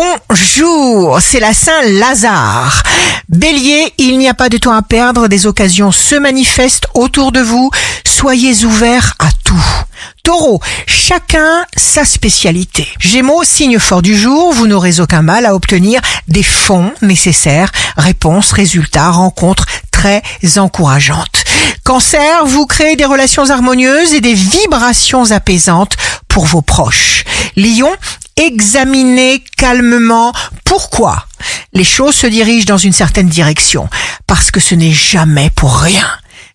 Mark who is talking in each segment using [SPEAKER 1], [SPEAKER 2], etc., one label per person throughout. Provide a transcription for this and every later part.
[SPEAKER 1] Bonjour, c'est la Saint Lazare. Bélier, il n'y a pas de temps à perdre, des occasions se manifestent autour de vous, soyez ouverts à tout. Taureau, chacun sa spécialité. Gémeaux, signe fort du jour, vous n'aurez aucun mal à obtenir des fonds nécessaires, réponses, résultats, rencontres très encourageantes. Cancer, vous créez des relations harmonieuses et des vibrations apaisantes pour vos proches. Lion, examinez calmement pourquoi les choses se dirigent dans une certaine direction, parce que ce n'est jamais pour rien.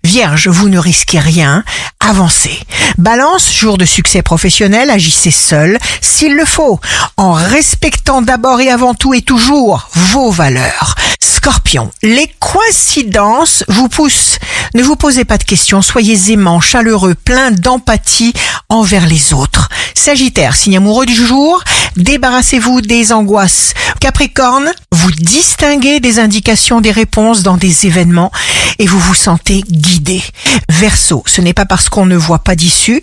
[SPEAKER 1] Vierge, vous ne risquez rien, avancez. Balance, jour de succès professionnel, agissez seul s'il le faut, en respectant d'abord et avant tout et toujours vos valeurs. Scorpion, les coïncidences vous poussent. Ne vous posez pas de questions, soyez aimant, chaleureux, plein d'empathie envers les autres. Sagittaire, signe amoureux du jour, débarrassez-vous des angoisses. Capricorne, vous distinguez des indications, des réponses dans des événements et vous vous sentez guidé. Verseau, ce n'est pas parce qu'on ne voit pas d'issue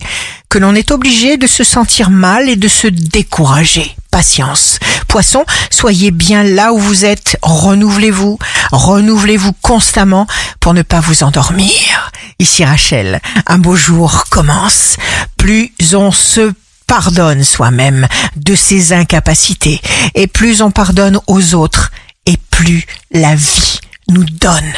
[SPEAKER 1] que l'on est obligé de se sentir mal et de se décourager. Patience. Poisson, soyez bien là où vous êtes, renouvelez-vous, renouvelez-vous constamment pour ne pas vous endormir. Ici Rachel, un beau jour commence. Plus on se pardonne soi-même de ses incapacités et plus on pardonne aux autres et plus la vie nous donne.